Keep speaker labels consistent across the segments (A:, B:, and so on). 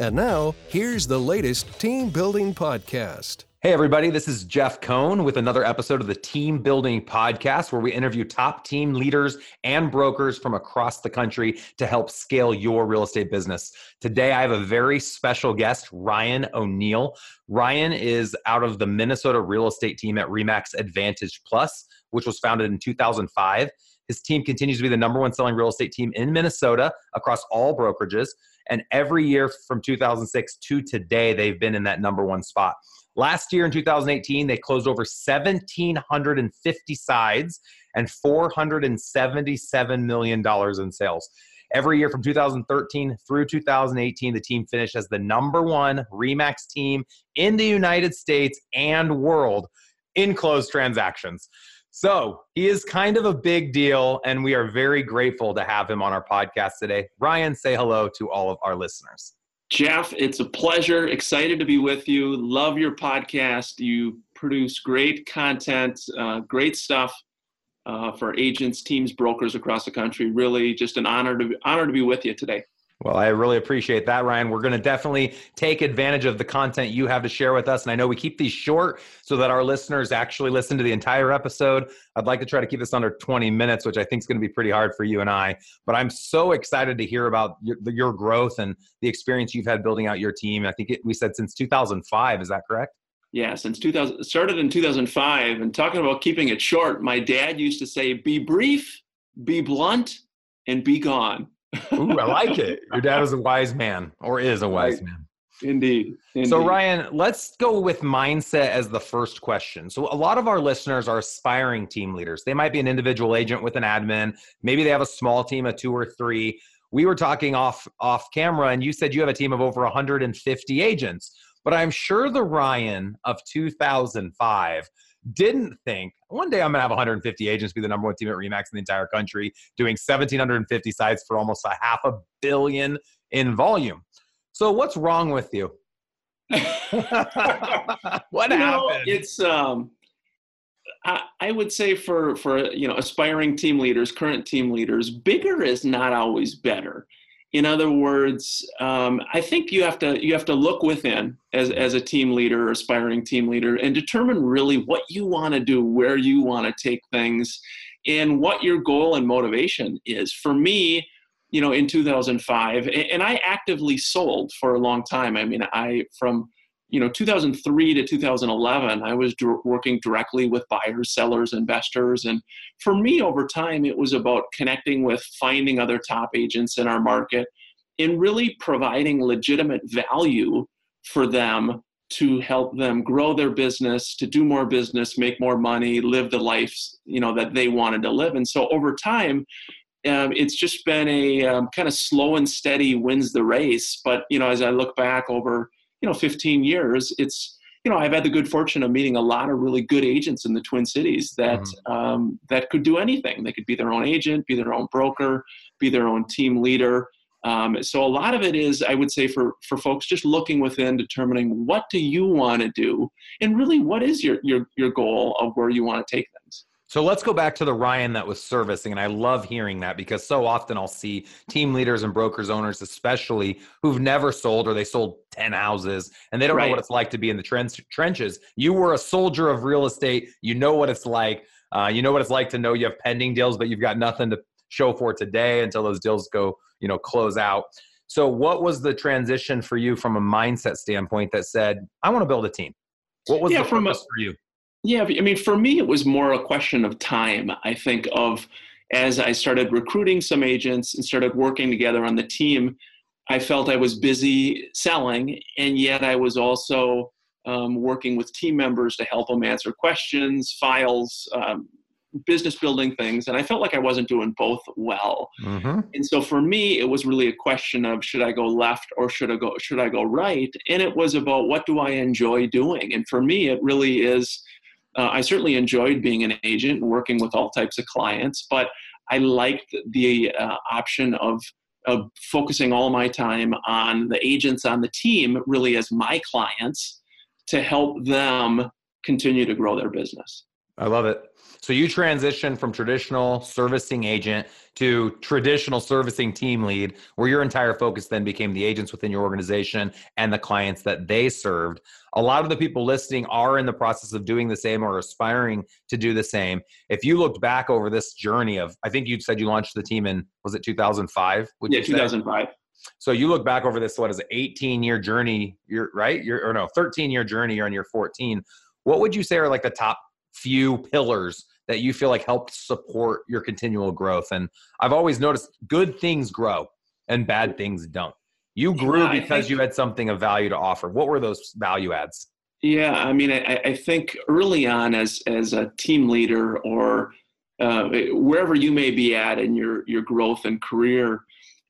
A: And now, here's the latest team building podcast.
B: Hey, everybody, this is Jeff Cohn with another episode of the Team Building Podcast, where we interview top team leaders and brokers from across the country to help scale your real estate business. Today, I have a very special guest, Ryan O'Neill. Ryan is out of the Minnesota real estate team at Remax Advantage Plus, which was founded in 2005. His team continues to be the number one selling real estate team in Minnesota across all brokerages. And every year from 2006 to today, they've been in that number one spot. Last year in 2018, they closed over 1,750 sides and $477 million in sales. Every year from 2013 through 2018, the team finished as the number one REMAX team in the United States and world in closed transactions. So he is kind of a big deal, and we are very grateful to have him on our podcast today. Ryan, say hello to all of our listeners.
C: Jeff, it's a pleasure. Excited to be with you. Love your podcast. You produce great content, uh, great stuff uh, for agents, teams, brokers across the country. Really, just an honor to honor to be with you today.
B: Well, I really appreciate that, Ryan. We're going to definitely take advantage of the content you have to share with us. And I know we keep these short so that our listeners actually listen to the entire episode. I'd like to try to keep this under 20 minutes, which I think is going to be pretty hard for you and I. But I'm so excited to hear about your, growth and the experience you've had building out your team. I think we said since 2005. Is that correct?
C: Yeah, since 2000, started in 2005. And talking about keeping it short, my dad used to say, be brief, be blunt, and be gone.
B: Ooh, I like it. Your dad was a wise man, or is a wise right. man.
C: Indeed. Indeed.
B: So, Ryan, let's go with mindset as the first question. So, a lot of our listeners are aspiring team leaders. They might be an individual agent with an admin. Maybe they have a small team of two or three. We were talking off off camera, and you said you have a team of over 150 agents. But I'm sure the Ryan of 2005 didn't think one day I'm going to have 150 agents be the number one team at Remax in the entire country, doing 1,750 sides for almost a half a billion in volume. So what's wrong with you? what
C: you happened? Know, it's um, I, I would say for for you know aspiring team leaders, current team leaders, bigger is not always better in other words um, i think you have to you have to look within as, as a team leader aspiring team leader and determine really what you want to do where you want to take things and what your goal and motivation is. For me you know in 2005 and i actively sold for a long time. I mean i from you know 2003 to 2011 i was working directly with buyers sellers investors and for me over time it was about connecting with finding other top agents in our market and really providing legitimate value for them to help them grow their business to do more business make more money live the life you know that they wanted to live. And so over time um, it's just been a um, kind of slow and steady wins the race. But you know as i look back over you know 15 years it's you know i've had the good fortune of meeting a lot of really good agents in the twin cities that mm-hmm. um, that could do anything they could be their own agent be their own broker be their own team leader um, so a lot of it is i would say for for folks just looking within determining what do you want to do and really what is your your your goal of where you want to take things
B: so let's go back to the Ryan that was servicing. And I love hearing that because so often I'll see team leaders and brokers owners, especially who've never sold or they sold 10 houses and they don't right. know what it's like to be in the trench- trenches. You were a soldier of real estate. You know what it's like. Uh, you know what it's like to know you have pending deals, but you've got nothing to show for today until those deals go, you know, close out. So what was the transition for you from a mindset standpoint that said, I want to build a team? What was yeah, the purpose a, for you?
C: Yeah, I mean, for me, it was more a question of time. I think of as I started recruiting some agents and started working together on the team, I felt I was busy selling, and yet I was also um, working with team members to help them answer questions, files, um, business building things and i felt like i wasn't doing both well mm-hmm. and so for me it was really a question of should i go left or should i go should i go right and it was about what do i enjoy doing and for me it really is uh, i certainly enjoyed being an agent and working with all types of clients but i liked the uh, option of of focusing all my time on the agents on the team really as my clients to help them continue to grow their business
B: I love it. So you transition from traditional servicing agent to traditional servicing team lead, where your entire focus then became the agents within your organization and the clients that they served. A lot of the people listening are in the process of doing the same or aspiring to do the same. If you looked back over this journey of, I think you said you launched the team in, was it 2005?
C: Yeah, 2005.
B: So you look back over this, what is it, 18 year journey, you're right? You're, or no, 13 year journey, you're on your 14. What would you say are like the top few pillars that you feel like helped support your continual growth. And I've always noticed good things grow and bad things don't. You grew yeah, because think, you had something of value to offer. What were those value adds?
C: Yeah, I mean, I, I think early on, as as a team leader or uh, wherever you may be at in your your growth and career,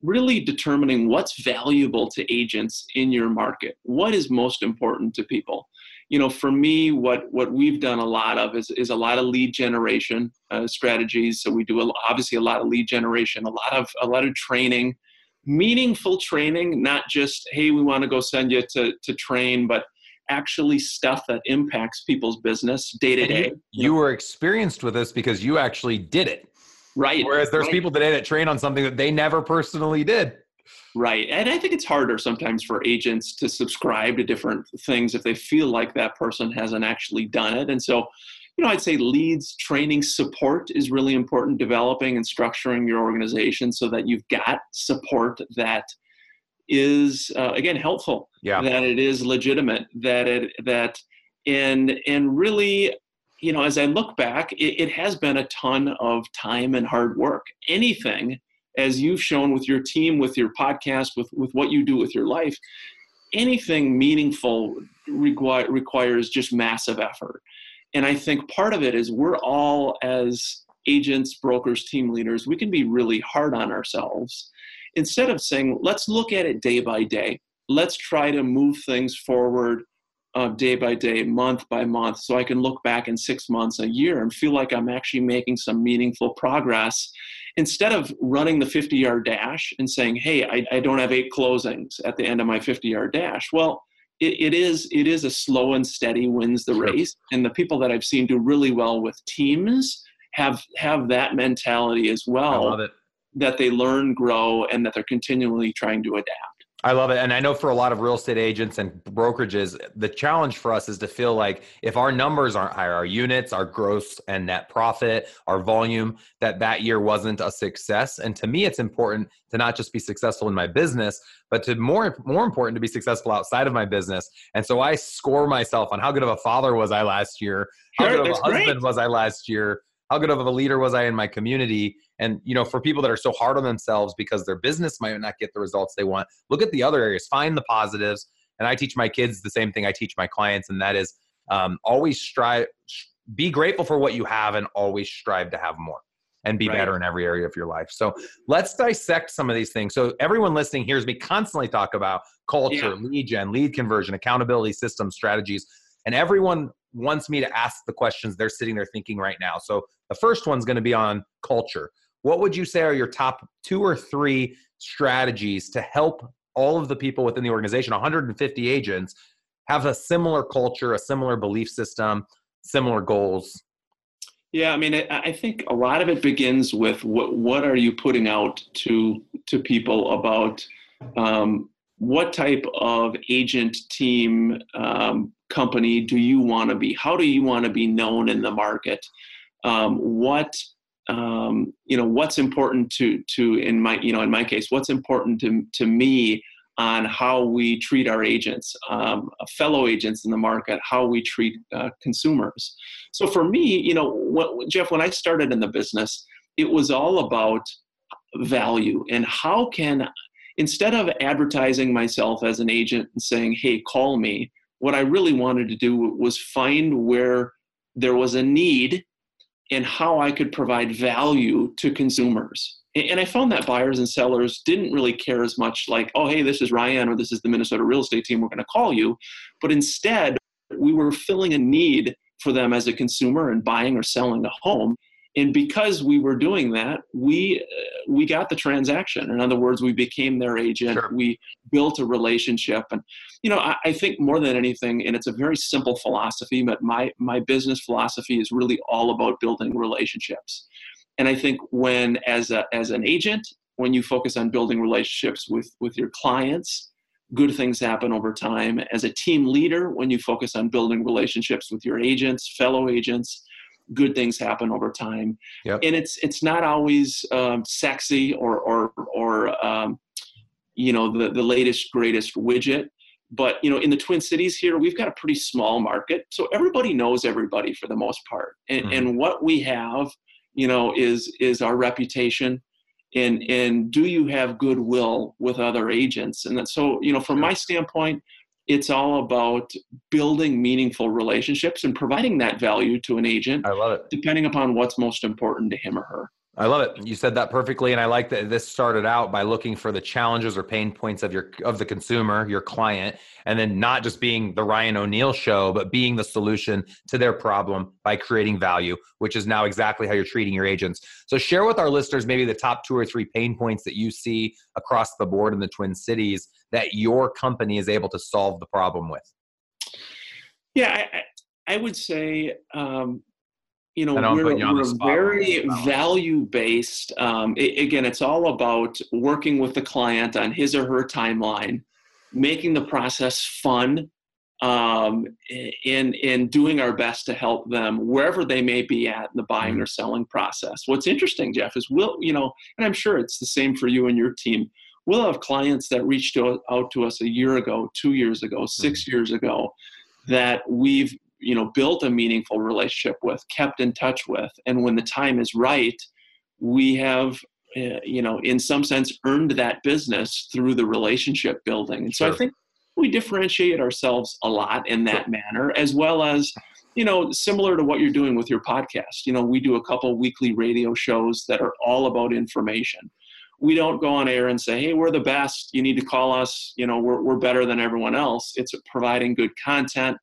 C: really determining what's valuable to agents in your market. What is most important to people? You know, for me, what what we've done a lot of is is a lot of lead generation uh, strategies. So we do a, obviously a lot of lead generation, a lot of a lot of training, meaningful training, not just hey, we want to go send you to to train, but actually stuff that impacts people's business day to day.
B: You were experienced with this because you actually did it.
C: Right.
B: Whereas there's
C: right.
B: people today that train on something that they never personally did.
C: Right. And I think it's harder sometimes for agents to subscribe to different things if they feel like that person hasn't actually done it. And so, you know, I'd say leads, training, support is really important, developing and structuring your organization so that you've got support that is uh, again helpful
B: yeah
C: that it is legitimate that it that and and really you know as i look back it, it has been a ton of time and hard work anything as you've shown with your team, with your podcast, with, with what you do with your life, anything meaningful require, requires just massive effort. And I think part of it is we're all, as agents, brokers, team leaders, we can be really hard on ourselves. Instead of saying, let's look at it day by day, let's try to move things forward uh, day by day, month by month, so I can look back in six months, a year, and feel like I'm actually making some meaningful progress instead of running the 50 yard dash and saying, hey, I, I, don't have eight closings at the end of my 50 yard dash. Well, it, it is it is a slow and steady wins the sure. race. And the people that I've seen do really well with teams have have that mentality as well. That they learn, grow, and that they're continually trying to adapt.
B: I love it. And I know for a lot of real estate agents and brokerages, the challenge for us is to feel like if our numbers aren't higher, our units, our gross and net profit, our volume, that that year wasn't a success. And to me, it's important to not just be successful in my business, but to more, more important to be successful outside of my business. And so I score myself on how good of a father was I last year? How
C: sure,
B: good of a husband
C: great.
B: was I last year? how good of a leader was I in my community? And you know, for people that are so hard on themselves because their business might not get the results they want, look at the other areas, find the positives. And I teach my kids the same thing I teach my clients, and that is um, always strive, be grateful for what you have, and always strive to have more and be right. better in every area of your life. So let's dissect some of these things. So everyone listening hears me constantly talk about culture, yeah. lead gen, lead conversion, accountability systems, strategies, and everyone wants me to ask the questions they're sitting there thinking right now. So the first one's going to be on culture. What would you say are your top two or three strategies to help all of the people within the organization, 150 agents, have a similar culture, a similar belief system, similar goals?
C: Yeah, I mean, I think a lot of it begins with what what are you putting out to to people about um, what type of agent team um, company do you want to be? How do you want to be known in the market? Um, what um, you know what's important to to in my you know in my case what's important to to me on how we treat our agents um, fellow agents in the market how we treat uh, consumers. So for me you know what, jeff when i started in the business it was all about value and how can instead of advertising myself as an agent and saying hey call me what I really wanted to do was find where there was a need and how I could provide value to consumers. And I found that buyers and sellers didn't really care as much like, oh, hey, this is Ryan or this is the Minnesota real estate team, we're going to call you. But instead, we were filling a need for them as a consumer and buying or selling a home and because we were doing that we uh, we got the transaction. In other words we became their agent. Sure. we built a relationship. And you know I, I, think more than anything and it's a very simple philosophy but my my business philosophy is really all about building relationships. And i think when as a as an agent when you focus on building relationships with with your clients good things happen over time. As a team leader when you focus on building relationships with your agents fellow agents good things happen over time. Yep. And it's it's not always um, sexy or or or um, you know the the latest greatest widget. But you know, in the Twin Cities here, we've got a pretty small market, so everybody knows everybody for the most part. And, mm-hmm. and what we have, you know, is is our reputation and and do you have goodwill with other agents and that so you know from my standpoint it's all about building meaningful relationships and providing that value to an agent.
B: I love it.
C: Depending upon what's most important to him or her.
B: I love it. You said that perfectly, and I like that this started out by looking for the challenges or pain points of your of the consumer, your client, and then not just being the Ryan O'Neill show, but being the solution to their problem by creating value, which is now exactly how you're treating your agents. So share with our listeners maybe the top two or three pain points that you see across the board in the Twin Cities that your company is able to solve the problem with.
C: Yeah, I, I would say um, you know, we're, we're very value based. Um, it, again, it's all about working with the client on his or her timeline, making the process fun, um, and, and doing our best to help them wherever they may be at in the buying mm-hmm. or selling process. What's interesting, Jeff, is we'll, you know, and I'm sure it's the same for you and your team. We'll have clients that reached out to us a year ago, two years ago, 6 mm-hmm. years ago, that we've you know built a meaningful relationship with kept in touch with and when the time is right we have uh, you know in some sense earned that business through the relationship building. And so i think we differentiate ourselves a lot in that manner as well as you know similar to what you're doing with your podcast. You know we do a couple weekly radio shows that are all about information. We don't go on air and say hey we're the best. You need to call us. You know we're, we're better than everyone else. It's providing good content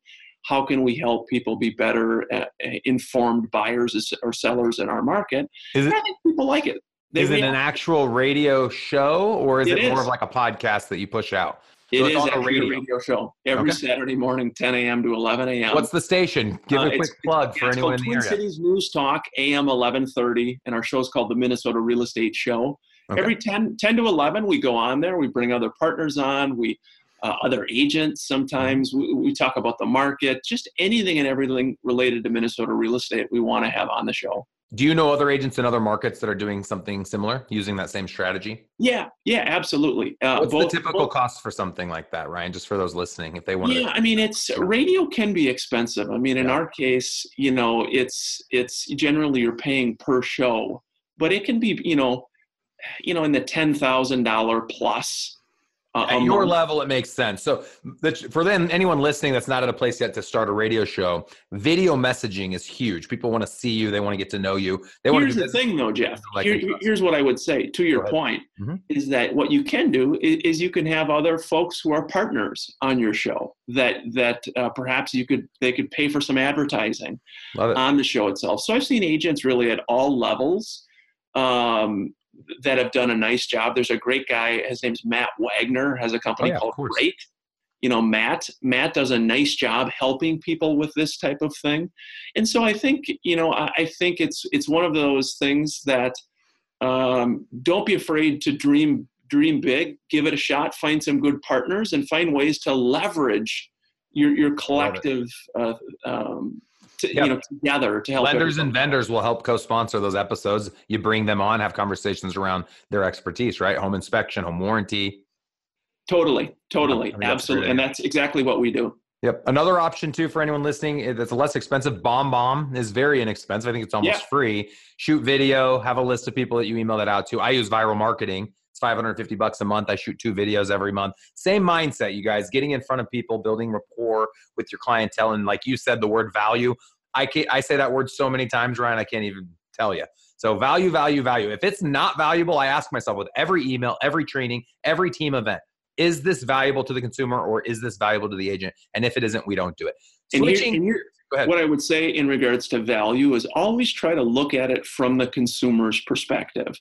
C: how can we help people be better uh, informed buyers or sellers in our market? Is it, I think people like it.
B: They is it an actual radio show or is it, it more of like a podcast that you push out?
C: It so is a radio. radio. show every okay. Saturday morning, 10 a.m. to 11 a.m.
B: What's the station? Give uh, a quick plug for anyone in the
C: Twin
B: area.
C: Cities News Talk, AM 1130, and our show is called the Minnesota Real Estate Show. Okay. Every 10, 10 to 11, we go on there. We bring other partners on. We uh, other agents sometimes. We, we, talk about the market, just anything and everything related to Minnesota real estate we want to have on the show.
B: Do you know other agents in other markets that are doing something similar using that same strategy?
C: Yeah, yeah, absolutely.
B: Uh, What's both, the typical both, cost for something like that, Ryan? Just for those listening, if they want.
C: To Yeah, to- I mean, it's radio can be expensive. I mean, in yeah. our case, you know, it's it's generally you're paying per show, but it can be, you know, you know, in the ten thousand dollar plus
B: uh, at your level, it makes sense. So, for then anyone listening that's not at a place yet to start a radio show, video messaging is huge. People want to see you. They want to get to know you. They
C: want here's the thing, though, Jeff. Like Here, here's what I would say to your point: mm-hmm. is that what you can do is, is, you can have other folks who are partners on your show that that uh, perhaps you could they could pay for some advertising on the show itself. So I've seen agents really at all levels. Um, that have done a nice job. There's a great guy. His name's Matt Wagner. Has a company oh, yeah, called Great. You know, Matt. Matt does a nice job helping people with this type of thing, and so I think you know I, I think it's it's one of those things that um, don't be afraid to dream dream big, give it a shot, find some good partners, and find ways to leverage your your collective uh, um, to, yep. you know together to help
B: lenders and vendors will help co-sponsor those episodes you bring them on have conversations around their expertise right home inspection home warranty
C: totally totally I mean, absolutely and that's exactly what we do
B: Yep. Another option too for anyone listening eh, that's less expensive. BombBomb is very inexpensive. I think it's almost yeah. free. Shoot video. Have a list of people that you email that out to. I use viral marketing. It's 550 bucks a month. I shoot two videos every month. Same mindset, you guys. Getting in front of people, building rapport with your clientele, and like you said, the word value I can't, I say that word so many times, Ryan, I can't even tell you. So value, value, value. If it's not valuable, I ask myself with every email, every training, every team event, is this valuable to the consumer or is this valuable to the agent? And if it isn't, we don't do it.
C: Switching. And here, and here, what I would say in regards to value is always try to look at it from the consumer's perspective.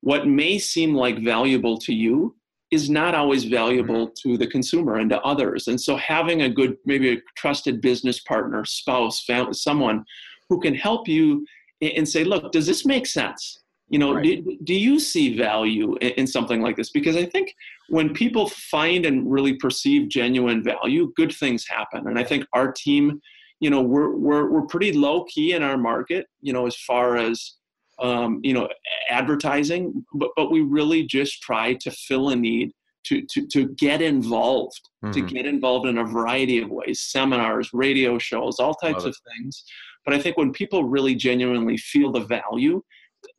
C: What may seem like valuable to you is not always valuable mm-hmm. to the consumer and to others. And so having a good, maybe a trusted business partner, spouse, family, someone who can help you and say, look, does this make sense? You know, right. do, do you see value in, in something like this? Because I think when people find and really perceive genuine value, good things happen. And I think our team, you know, we're, we're, we're pretty low key in our market, you know, as far as, um, you know, advertising, but, but we really just try to fill a need to, to, to get involved, mm-hmm. to get involved in a variety of ways, seminars, radio shows, all types of things. But I think when people really genuinely feel the value,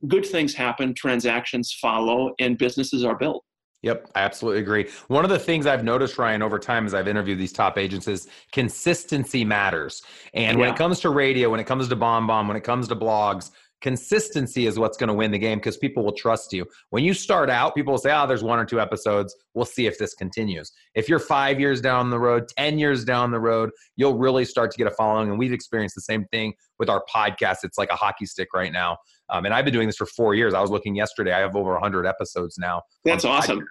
C: good things happen, transactions follow, and businesses are built.
B: Yep, I absolutely agree. One of the things I've noticed, Ryan, over time as I've interviewed these top agents is consistency matters. And yeah. when it comes to radio, when it comes to BombBomb, when it comes to blogs, consistency is what's going to win the game because people will trust you. When you start out, people will say, oh, there's one or two episodes. We'll see if this continues. If you're five years down the road, 10 years down the road, you'll really start to get a following. And we've experienced the same thing with our podcast. It's like a hockey stick right now. Um, and I've been doing this for four years. I was looking yesterday. I have over 100 episodes now.
C: That's awesome.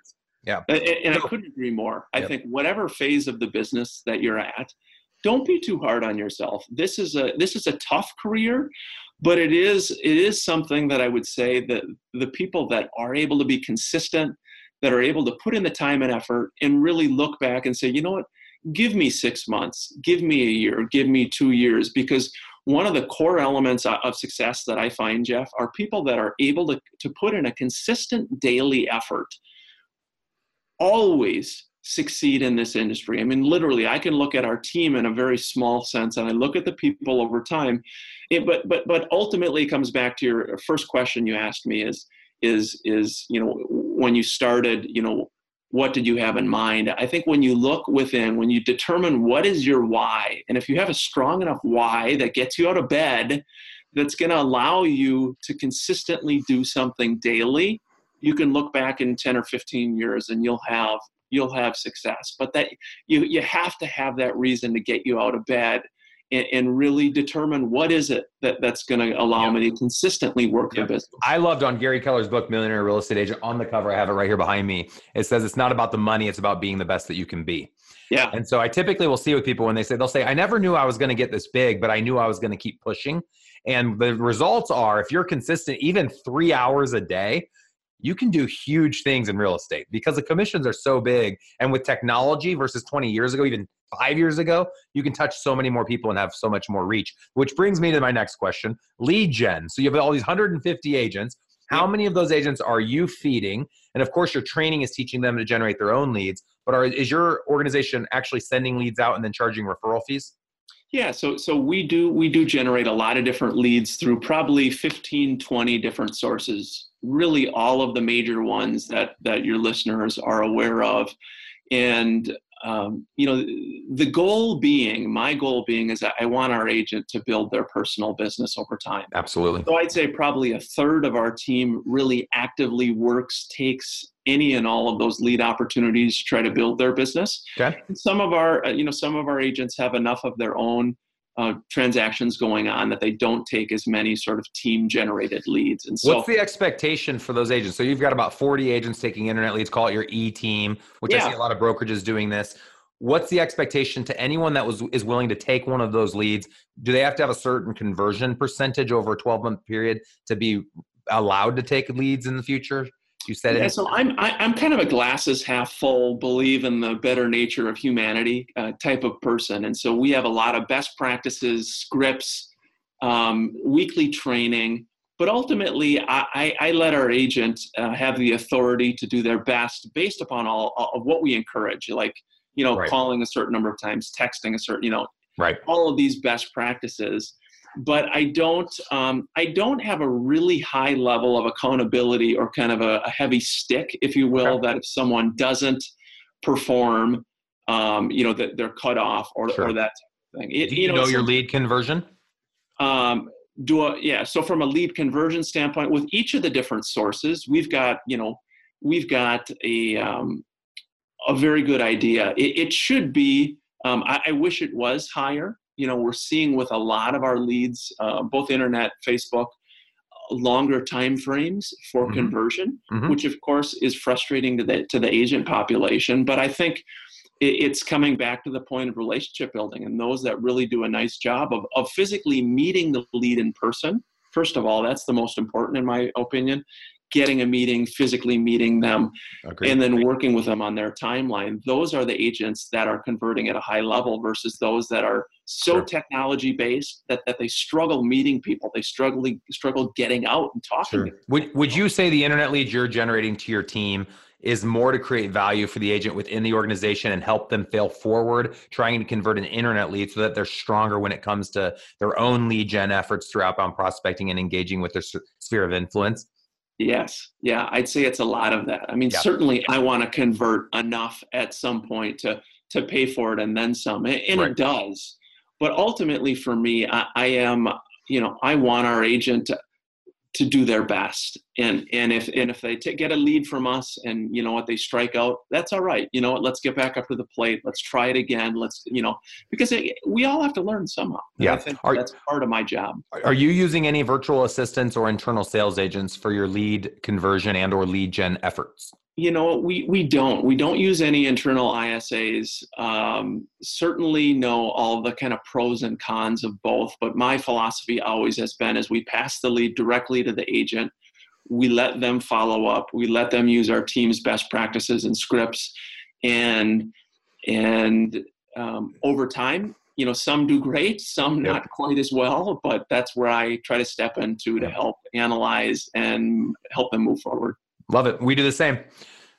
B: Yeah.
C: And, and I couldn't agree more. I yep. think whatever phase of the business that you're at, don't be too hard on yourself. This is a this is a tough career, but it is it is something that I would say that the people that are able to be consistent, that are able to put in the time and effort, and really look back and say, you know what, give me six months, give me a year, give me two years, because one of the core elements of success that I find, Jeff, are people that are able to, to put in a consistent daily effort. Always succeed in this industry. I mean, literally, I can look at our team in a very small sense, and I look at the people over time. It, but but but ultimately, it comes back to your first question you asked me: is is is you know when you started, you know, what did you have in mind? I think when you look within, when you determine what is your why, and if you have a strong enough why that gets you out of bed, that's going to allow you to consistently do something daily you can look back in 10 or 15 years and you'll have you'll have success. But that you you have to have that reason to get you out of bed and, and really determine what is it that, that's going to allow yep. me to consistently work yep. the business.
B: I loved on Gary Keller's book, Millionaire Real Estate Agent. On the cover, I have it right here behind me. It says it's not about the money; it's about being the best that you can be.
C: Yeah.
B: And so I typically will see with people when they say they'll say, "I never knew I was going to get this big, but I knew I was going to keep pushing." And the results are, if you're consistent, even three hours a day, you can do huge things in real estate because the commissions are so big. And with technology versus 20 years ago, even five years ago, you can touch so many more people and have so much more reach. Which brings me to my next question lead gen. So you have all these 150 agents. How many of those agents are you feeding? And of course, your training is teaching them to generate their own leads. But are, is your organization actually sending leads out and then charging referral fees?
C: Yeah, so so we do we do generate a lot of different leads through probably 15 20 different sources. Really all of the major ones that that your listeners are aware of. And um, you know the goal being my goal being is that i want our agent to build their personal business over time
B: absolutely
C: so i'd say probably a third of our team really actively works takes any and all of those lead opportunities to try to build their business
B: okay.
C: Some of our uh, you know some of our agents have enough of their own uh, transactions going on that they don't take as many sort of team generated leads. And so,
B: what's the expectation for those agents? So you've got about 40 agents taking internet leads, call it your E team, which yeah. I see a lot of brokerages doing this. What's the expectation to anyone that was is willing to take one of those leads? Do they have to have a certain conversion percentage over a 12 month period to be allowed to take leads in the future? You said
C: yeah,
B: it.
C: So I'm I, am i am kind of a glasses half full, believe in the better nature of humanity uh, type of person, and so we have a lot of best practices, scripts, um, weekly training. But ultimately, I, I, I let our agent uh, have the authority to do their best based upon all, all of what we encourage, like you know, right. calling a certain number of times, texting a certain, you know,
B: right.
C: all of these best practices but I don't um, I don't have a really high level of accountability or kind of a, a heavy stick, if you will, okay. that if someone doesn't perform, um, you know, that they're cut off or, sure. or that thing.
B: It, Do you, you know, know your lead conversion?
C: Um, do a, yeah. So from a lead conversion standpoint, with each of the different sources, we've got you know we've got a um, a very good idea. It, it should be. Um, I, I, wish it was higher. You know, we're seeing with a lot of our leads, uh, both internet, Facebook, longer time frames for mm-hmm. conversion, mm-hmm. which of course is frustrating to the to the agent population. But I think it's coming back to the point of relationship building and those that really do a nice job of, of physically meeting the lead in person first of all that's the most important in my opinion getting a meeting, physically meeting them, Agreed. and then working with them on their timeline. Those are the agents that are converting at a high level versus those that are so sure. technology based that, that they struggle meeting people. They struggle struggle getting out and talking. Sure.
B: Would would you say the internet leads you're generating to your team is more to create value for the agent within the organization and help them fail forward, trying to convert an internet lead so that they're stronger when it comes to their own lead gen efforts through outbound prospecting and engaging with their sphere of influence?
C: Yes. Yeah. I'd say it's a lot of that. I mean, yeah. certainly I want to convert enough at some point to to pay for it and then some. And right. it does. But ultimately for me, I, I am, you know, I want our agent to, to do their best. And and if and if they t- get a lead from us and you know what they strike out that's all right. You know what let's get back up to the plate. Let's try it again. Let's you know because it, we all have to learn somehow
B: yeah
C: I think are, that's part of my job.
B: Are you using any virtual assistants or internal sales agents for your lead conversion and or lead gen efforts
C: you know we we don't we don't use any internal ISAs um, certainly know all the kind of pros and cons of both but my philosophy always has been as we pass the lead directly to the agent we let them follow up we let them use our team's best practices and scripts and and um, over time you know some do great some yep. not quite as well but that's where i try to step into to help analyze and help them move forward
B: Love it. We do the same.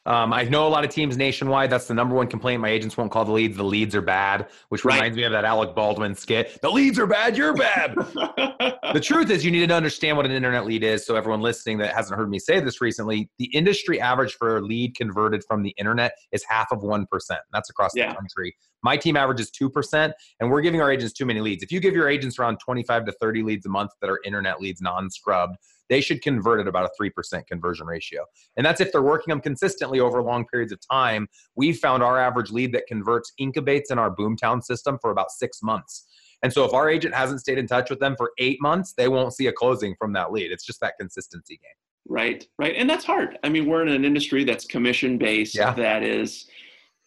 B: Um, I know a lot of teams nationwide. That's the number one complaint. My agents won't call the leads. The leads are bad, which right. reminds me of that Alec Baldwin skit. The leads are bad. You're bad. the truth is, you need to understand what an internet lead is. So everyone listening that hasn't heard me say this recently, the industry average for a lead converted from the internet is half of one percent. That's across yeah. the country. My team averages two percent, and we're giving our agents too many leads. If you give your agents around twenty-five to thirty leads a month that are internet leads, non-scrubbed they should convert at about a 3% conversion ratio. And that's if they're working them consistently over long periods of time. We found our average lead that converts incubates in our Boomtown system for about six months. And so if our agent hasn't stayed in touch with them for eight months, they won't see a closing from that lead. It's just that consistency game.
C: Right, right. And that's hard. I mean, we're in an industry that's commission based, yeah. that is,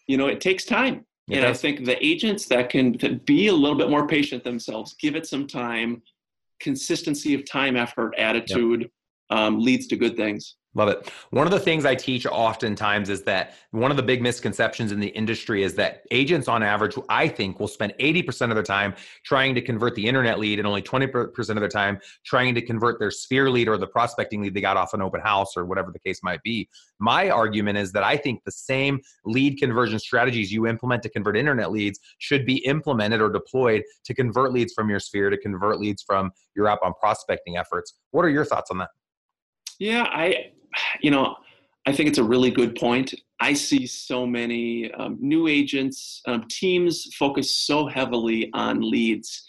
C: you know, it takes time. It and does. I think the agents that can be a little bit more patient themselves, give it some time, consistency of time, effort, attitude yep. um, leads to good things.
B: Love it. One of the things I teach oftentimes is that one of the big misconceptions in the industry is that agents, on average, I think, will spend 80% of their time trying to convert the internet lead and only 20% of their time trying to convert their sphere lead or the prospecting lead they got off an open house or whatever the case might be. My argument is that I think the same lead conversion strategies you implement to convert internet leads should be implemented or deployed to convert leads from your sphere, to convert leads from your outbound prospecting efforts. What are your thoughts on that?
C: Yeah, I you know, I think it's a really good point. I see so many um, new agents, um, teams focus so heavily on leads.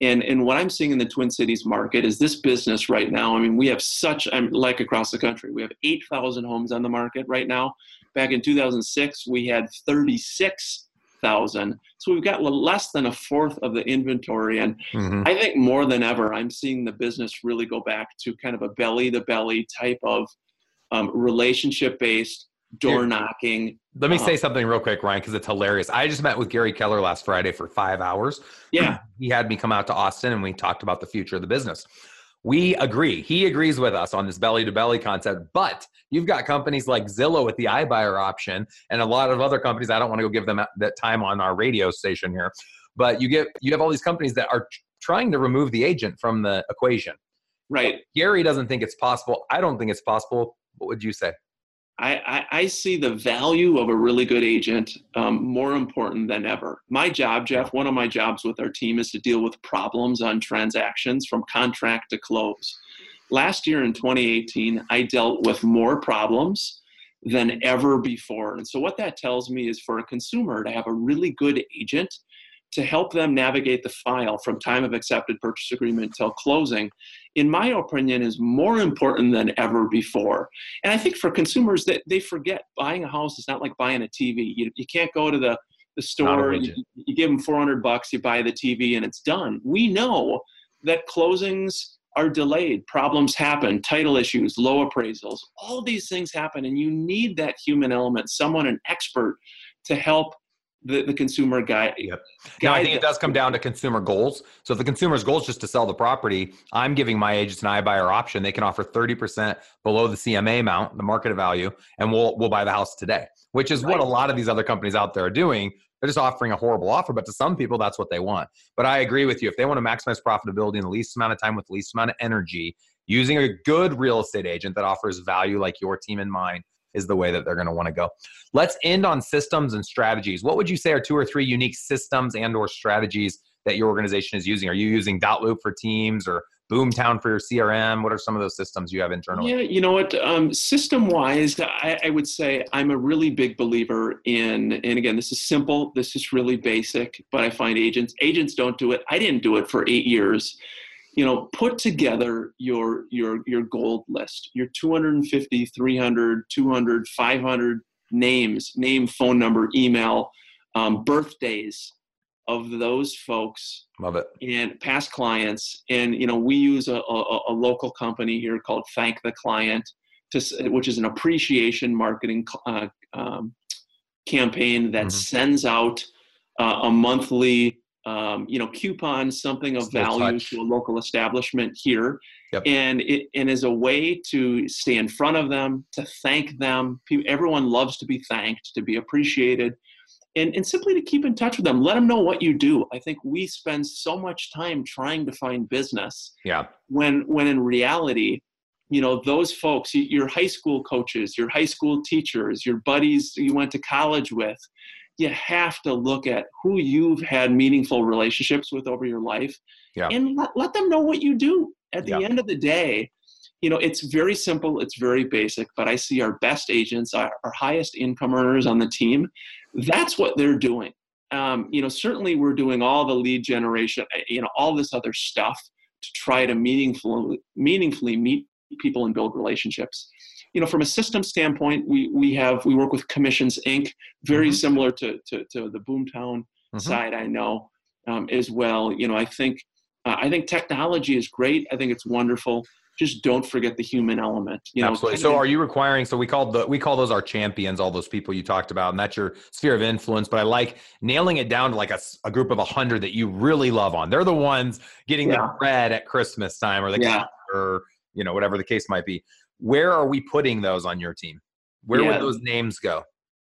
C: And, and what I'm seeing in the Twin Cities market is this business right now. I mean, we have such, I'm like across the country, we have 8,000 homes on the market right now. Back in 2006, we had 36,000. So we've got less than a fourth of the inventory. And mm-hmm. I think more than ever, I'm seeing the business really go back to kind of a belly to belly type of um, relationship based door knocking.
B: Let me uh, say something real quick, Ryan, because it's hilarious. I just met with Gary Keller last Friday for five hours.
C: Yeah.
B: he had me come out to Austin and we talked about the future of the business. We agree. He agrees with us on this belly to belly concept, but you've got companies like Zillow with the iBuyer option and a lot of other companies. I don't want to go give them that time on our radio station here, but you get you have all these companies that are trying to remove the agent from the equation.
C: Right.
B: Gary doesn't think it's possible. I don't think it's possible. What would you say?
C: I, I, I see the value of a really good agent um, more important than ever. My job, Jeff, one of my jobs with our team is to deal with problems on transactions from contract to close. Last year in 2018, I dealt with more problems than ever before. And so, what that tells me is for a consumer to have a really good agent to help them navigate the file from time of accepted purchase agreement till closing, in my opinion, is more important than ever before. And I think for consumers that they forget buying a house is not like buying a TV. You, you can't go to the, the store, you, you give them 400 bucks, you buy the TV, and it's done. We know that closings are delayed, problems happen, title issues, low appraisals, all these things happen, and you need that human element, someone, an expert, to help the, the consumer guy.
B: Yep. Now, I think it does come down to consumer goals. So if the consumer's goal is just to sell the property, I'm giving my agents an iBuyer option. They can offer 30% below the CMA amount, the market value, and we'll we'll buy the house today, which is right. what a lot of these other companies out there are doing. They're just offering a horrible offer, but to some people, that's what they want. But I agree with you. If they want to maximize profitability in the least amount of time with the least amount of energy, using a good real estate agent that offers value like your team and mind is the way that they're going to want to go. Let's end on systems and strategies. What would you say are two or three unique systems and or strategies that your organization is using? Are you using Dotloop for teams or Boomtown for your CRM? What are some of those systems you have internally?
C: Yeah, you know what? Um, system wise, I, I, would say I'm a really big believer in, and again, this is simple, this is really basic, but I find agents, agents don't do it. I didn't do it for eight years you know put together your your your gold list your 250 300 200 500 names name phone number email um, birthdays of those folks
B: love it
C: and past clients and you know we use a, a, a local company here called thank the client to, which is an appreciation marketing uh, um, campaign that mm-hmm. sends out uh, a monthly um, you know, coupon something of value touch. to a local establishment here, yep. and it and as a way to stay in front of them, to thank them. Everyone loves to be thanked, to be appreciated, and and simply to keep in touch with them. Let them know what you do. I think we spend so much time trying to find business.
B: Yeah.
C: When when in reality, you know those folks your high school coaches your high school teachers your buddies you went to college with you have to look at who you've had meaningful relationships with over your life yeah. and let, let them know what you do at the yeah. end of the day you know it's very simple it's very basic but i see our best agents our, our highest income earners on the team that's what they're doing um, you know certainly we're doing all the lead generation eh, you know all this other stuff to try to meaningfully meaningfully meet people and build relationships you know, from a system standpoint, we we have we work with Commissions Inc. Very mm-hmm. similar to, to, to the Boomtown mm-hmm. side. I know um, as well. You know, I think uh, I think technology is great. I think it's wonderful. Just don't forget the human element. You know,
B: Absolutely. So, are you requiring? So we call the we call those our champions. All those people you talked about, and that's your sphere of influence. But I like nailing it down to like a, a group of a hundred that you really love on. They're the ones getting yeah. the bread at Christmas time, or the yeah. or you know whatever the case might be where are we putting those on your team? Where yeah. would those names go?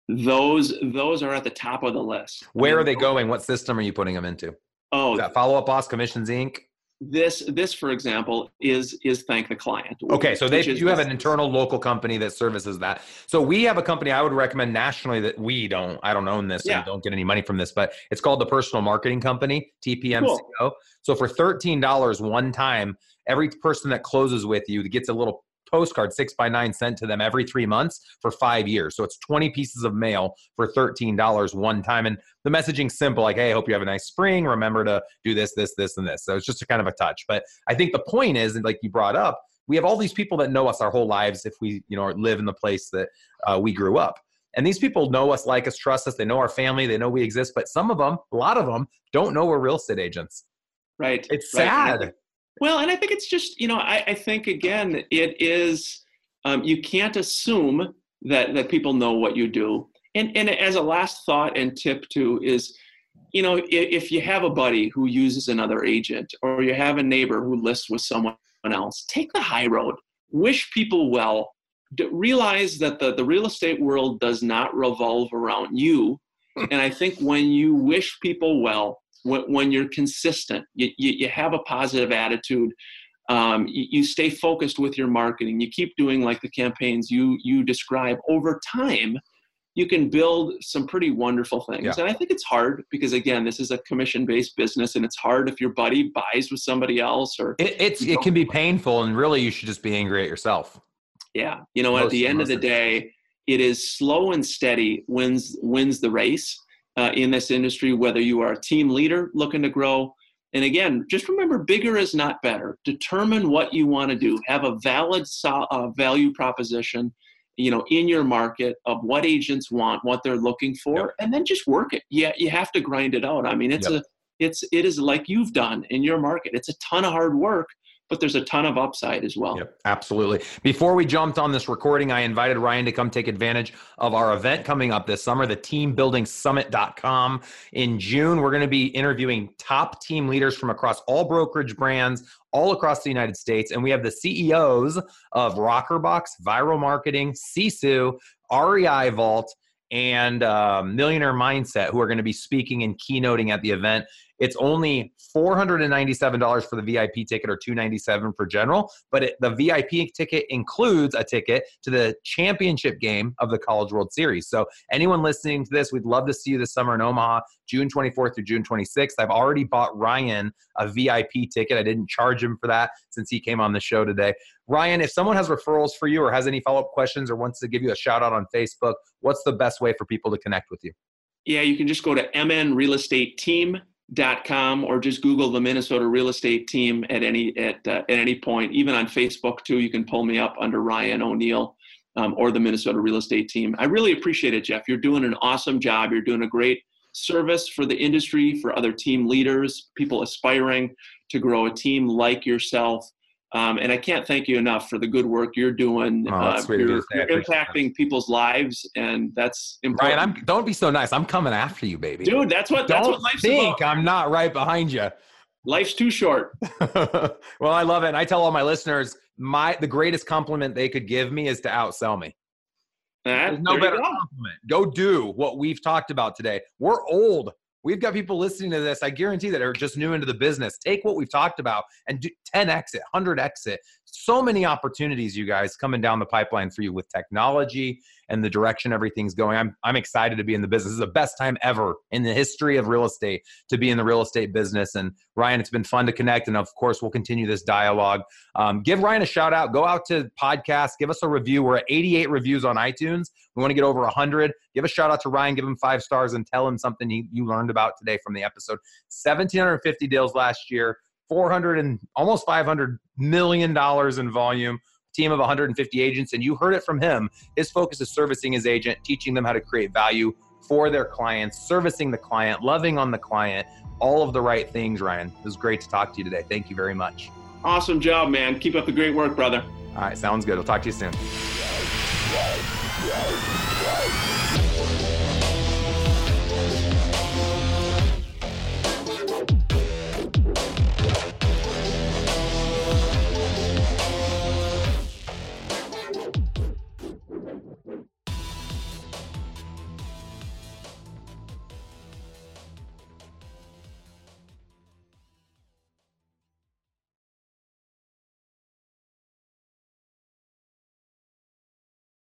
C: Those those are at the top of the list.
B: Where are they going? What system are you putting them into?
C: Oh,
B: Is that follow up boss commissions Inc.
C: This this for example is is thank the client.
B: Okay, so they you have an internal local company that services that. So we have a company I would recommend nationally that we don't I don't own this yeah. and don't get any money from this, but it's called the Personal Marketing Company TPMCO. Cool. So for thirteen dollars one time, every person that closes with you gets a little postcard six by nine sent to them every three months for five years. So it's 20 pieces of mail for $13 one time. And the messaging's simple like, hey, I hope you have a nice spring. Remember to do this, this, this, and this. So it's just a kind of a touch. But I think the point is, like you brought up, we have all these people that know us our whole lives if we, you know, live in the place that uh, we grew up. And these people know us, like us, trust us. They know our family. They know we exist. But some of them, a lot of them, don't know we're real estate agents.
C: Right.
B: It's
C: right.
B: sad.
C: Well, and I think it's just, you know, I, I think again, it is, um, you can't assume that, that people know what you do. And, and as a last thought and tip too is, you know, if, if you have a buddy who uses another agent or you have a neighbor who lists with someone else, take the high road, wish people well, realize that the, the real estate world does not revolve around you. and I think when you wish people well, when, when you're consistent, you, you, you, have a positive attitude, um, you, you, stay focused with your marketing, you keep doing like the campaigns you, you describe over time, you can build some pretty wonderful things. Yeah. And I think it's hard because again, this is a commission-based business, and it's hard if your buddy buys with somebody else or
B: it, it's it can be painful, and really you should just be angry at yourself.
C: Yeah, you know, most, at the end of the day, it is slow and steady wins wins the race uh, in this industry, whether you are a team leader looking to grow. And again, just remember bigger is not better. Determine what you want to do. Have a valid uh, value proposition you know in your market of what agents want what they're looking for yep. and then just work it yeah you have to grind it out i mean it's yep. a it's it is like you've done in your market it's a ton of hard work but there's a ton of upside as well.
B: Yep, absolutely. Before we jumped on this recording, I invited Ryan to come take advantage of our event coming up this summer, the teambuildingsummit.com. In June, we're going to be interviewing top team leaders from across all brokerage brands, all across the United States. And we have the CEOs of Rockerbox, Viral Marketing, Sisu, REI Vault, and uh, Millionaire Mindset, who are going to be speaking and keynoting at the event. It's only $497 for the VIP ticket or 297 for general, but it, the VIP ticket includes a ticket to the championship game of the College World Series. So anyone listening to this, we'd love to see you this summer in Omaha, June 24th through June 26th. I've already bought Ryan a VIP ticket. I didn't charge him for that since he came on the show today. Ryan, if someone has referrals for you or has any follow-up questions or wants to give you a shout out on Facebook, what's the best way for people to connect with you?
C: Yeah, you can just go to MN Real Estate Team com or just google the minnesota real estate team at any at uh, at any point. Even on facebook too you can pull me up under ryan o'neill um, or the minnesota real estate team. I really appreciate it jeff. You're doing an awesome job. You're doing a great service for the industry for other team leaders people aspiring to grow a team like yourself um, and I can't thank you enough for the good work you're doing.
B: Oh, uh,
C: you're, you're impacting that. people's lives, and that's important.
B: Ryan, I'm, don't be so nice. I'm coming after you, baby.
C: Dude, that's what
B: don't
C: that's what life's
B: think
C: about.
B: I'm not right behind you.
C: Life's too short.
B: well, I love it, and I tell all my listeners, my the greatest compliment they could give me is to outsell me.
C: That,
B: There's no better go. compliment. Go do what we've talked about today. We're old. We've got people listening to this, I guarantee that are just new into the business. Take what we've talked about and do 10 exit, 100 exit. So many opportunities, you guys, coming down the pipeline for you with technology and the direction everything's going. I'm I'm excited to be in the business. This is the best time ever in the history of real estate to be in the real estate business. And Ryan, it's been fun to connect, and of course, we'll continue this dialogue. Um, give Ryan a shout out. Go out to podcast. Give us a review. We're at 88 reviews on iTunes. We want to get over 100. Give a shout out to Ryan. Give him five stars and tell him something you learned about today from the episode. 1,750 deals last year. 400 and almost 500 million dollars in volume team of 150 agents, and you heard it from him. His focus is servicing his agent, teaching them how to create value for their clients, servicing the client, loving on the client, all of the right things, Ryan. It was great to talk to you today. Thank you very much.
C: Awesome job, man. Keep up the great work, brother.
B: All right, sounds good. I'll talk to you soon.